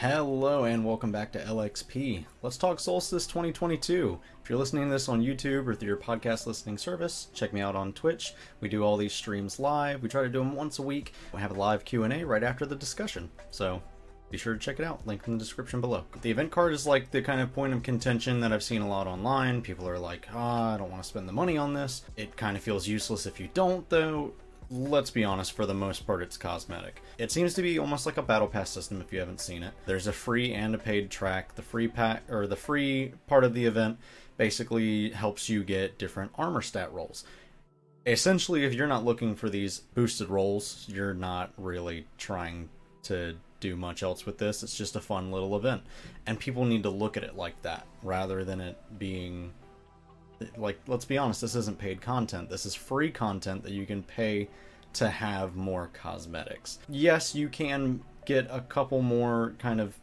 Hello and welcome back to LXP. Let's talk Solstice 2022. If you're listening to this on YouTube or through your podcast listening service, check me out on Twitch. We do all these streams live. We try to do them once a week. We have a live Q&A right after the discussion. So, be sure to check it out. Link in the description below. The event card is like the kind of point of contention that I've seen a lot online. People are like, "Ah, oh, I don't want to spend the money on this." It kind of feels useless if you don't, though let's be honest, for the most part, it's cosmetic. It seems to be almost like a battle pass system if you haven't seen it. There's a free and a paid track. The free pack or the free part of the event basically helps you get different armor stat rolls. Essentially, if you're not looking for these boosted rolls, you're not really trying to do much else with this. It's just a fun little event. And people need to look at it like that rather than it being like let's be honest this isn't paid content. This is free content that you can pay to have more cosmetics. Yes you can get a couple more kind of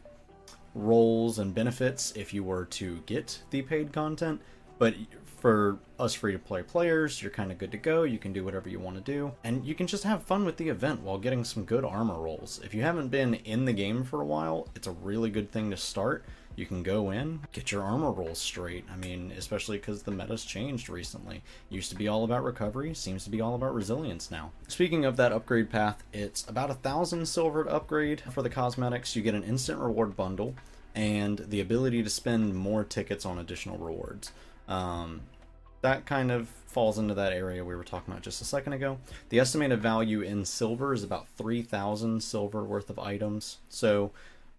rolls and benefits if you were to get the paid content but for us free to play players you're kind of good to go. You can do whatever you want to do. And you can just have fun with the event while getting some good armor rolls. If you haven't been in the game for a while it's a really good thing to start you can go in, get your armor rolls straight. I mean, especially because the meta's changed recently. Used to be all about recovery, seems to be all about resilience now. Speaking of that upgrade path, it's about a thousand silver to upgrade for the cosmetics. You get an instant reward bundle and the ability to spend more tickets on additional rewards. Um, that kind of falls into that area we were talking about just a second ago. The estimated value in silver is about 3,000 silver worth of items. So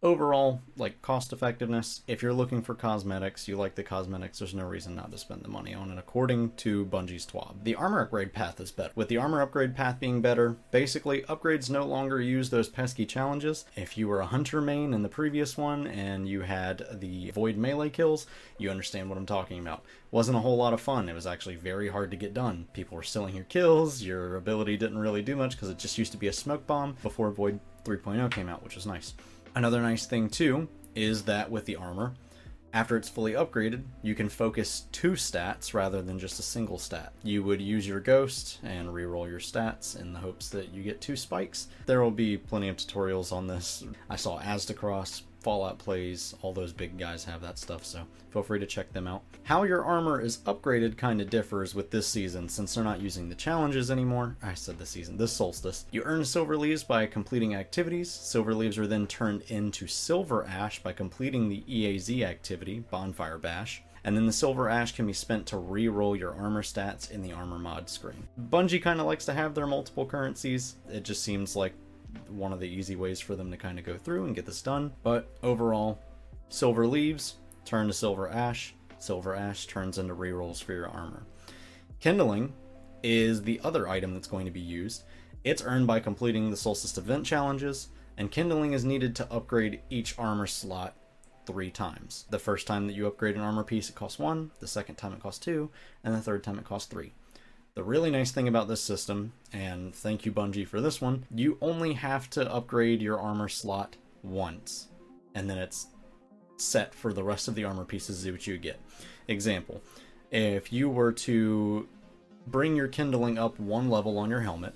overall, like cost effectiveness, if you're looking for cosmetics, you like the cosmetics, there's no reason not to spend the money on it, according to Bungie's TWAB. The armor upgrade path is better. With the armor upgrade path being better, basically, upgrades no longer use those pesky challenges. If you were a hunter main in the previous one and you had the void melee kills, you understand what I'm talking about. Wasn't a whole lot of fun. It was actually very hard to get done. People were stealing your kills, your ability didn't really do much because it just used to be a smoke bomb before Void 3.0 came out, which was nice. Another nice thing too is that with the armor, after it's fully upgraded, you can focus two stats rather than just a single stat. You would use your ghost and reroll your stats in the hopes that you get two spikes. There will be plenty of tutorials on this. I saw Aztecross Fallout plays, all those big guys have that stuff, so feel free to check them out. How your armor is upgraded kind of differs with this season since they're not using the challenges anymore. I said this season, this solstice. You earn silver leaves by completing activities. Silver leaves are then turned into silver ash by completing the EAZ activity, Bonfire Bash and then the silver ash can be spent to re-roll your armor stats in the armor mod screen. Bungie kind of likes to have their multiple currencies. It just seems like one of the easy ways for them to kind of go through and get this done. But overall, silver leaves turn to silver ash, silver ash turns into rerolls for your armor. Kindling is the other item that's going to be used. It's earned by completing the Solstice event challenges, and kindling is needed to upgrade each armor slot three times. The first time that you upgrade an armor piece, it costs one, the second time it costs two, and the third time it costs three. The really nice thing about this system, and thank you Bungie for this one, you only have to upgrade your armor slot once, and then it's set for the rest of the armor pieces that you get. Example, if you were to bring your kindling up one level on your helmet,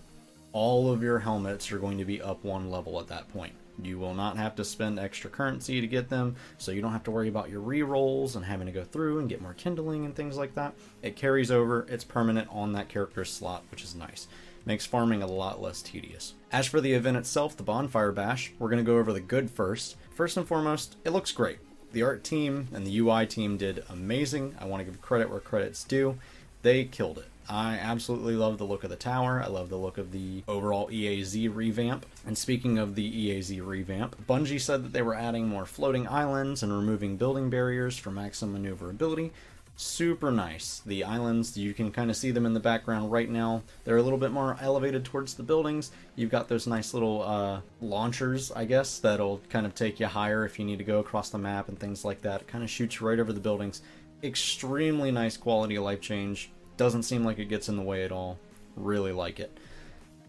all of your helmets are going to be up one level at that point. You will not have to spend extra currency to get them, so you don't have to worry about your re-rolls and having to go through and get more kindling and things like that. It carries over, it's permanent on that character's slot, which is nice. Makes farming a lot less tedious. As for the event itself, the Bonfire Bash, we're going to go over the good first. First and foremost, it looks great. The art team and the UI team did amazing. I want to give credit where credit's due. They killed it. I absolutely love the look of the tower. I love the look of the overall EAZ revamp. And speaking of the EAZ revamp, Bungie said that they were adding more floating islands and removing building barriers for maximum maneuverability. Super nice. The islands, you can kind of see them in the background right now. They're a little bit more elevated towards the buildings. You've got those nice little uh, launchers, I guess, that'll kind of take you higher if you need to go across the map and things like that. It kind of shoots right over the buildings. Extremely nice quality of life change doesn't seem like it gets in the way at all. Really like it.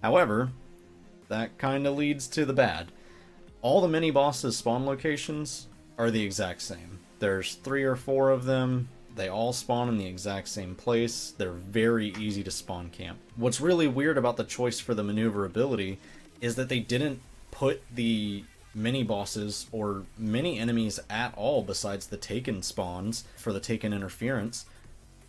However, that kind of leads to the bad. All the mini bosses spawn locations are the exact same. There's three or four of them. They all spawn in the exact same place. They're very easy to spawn camp. What's really weird about the choice for the maneuverability is that they didn't put the mini bosses or mini enemies at all besides the taken spawns for the taken interference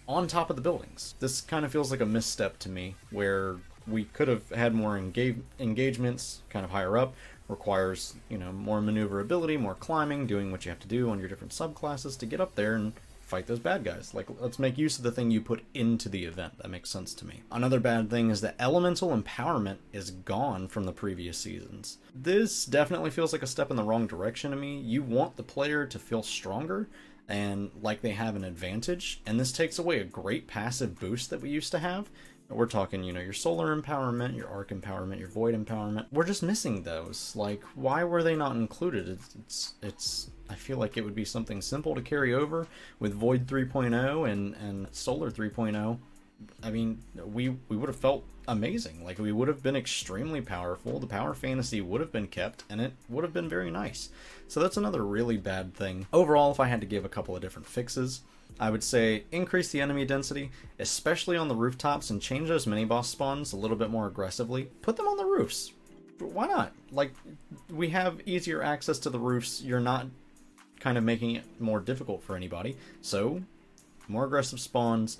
on top of the buildings. This kind of feels like a misstep to me where we could have had more engage- engagements kind of higher up requires you know more maneuverability more climbing doing what you have to do on your different subclasses to get up there and fight those bad guys. Like let's make use of the thing you put into the event. That makes sense to me. Another bad thing is that elemental empowerment is gone from the previous seasons. This definitely feels like a step in the wrong direction to me. You want the player to feel stronger and like they have an advantage and this takes away a great passive boost that we used to have we're talking, you know, your solar empowerment, your arc empowerment, your void empowerment. We're just missing those. Like, why were they not included? It's, it's, it's I feel like it would be something simple to carry over with Void 3.0 and and Solar 3.0. I mean, we we would have felt amazing. Like we would have been extremely powerful. The power fantasy would have been kept, and it would have been very nice. So that's another really bad thing. Overall, if I had to give a couple of different fixes, I would say increase the enemy density, especially on the rooftops, and change those mini boss spawns a little bit more aggressively. Put them on the roofs. Why not? Like, we have easier access to the roofs. You're not kind of making it more difficult for anybody. So, more aggressive spawns,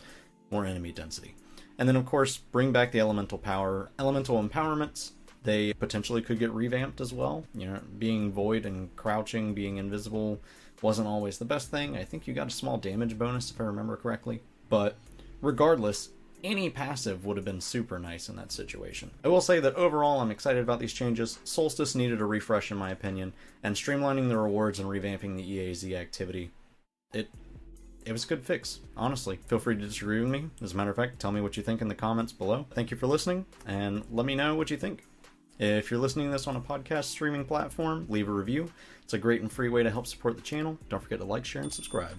more enemy density. And then, of course, bring back the elemental power, elemental empowerments. They potentially could get revamped as well. You know, being void and crouching, being invisible, wasn't always the best thing. I think you got a small damage bonus if I remember correctly. But regardless, any passive would have been super nice in that situation. I will say that overall I'm excited about these changes. Solstice needed a refresh in my opinion, and streamlining the rewards and revamping the EAZ activity, it it was a good fix, honestly. Feel free to disagree with me. As a matter of fact, tell me what you think in the comments below. Thank you for listening, and let me know what you think. If you're listening to this on a podcast streaming platform, leave a review. It's a great and free way to help support the channel. Don't forget to like, share, and subscribe.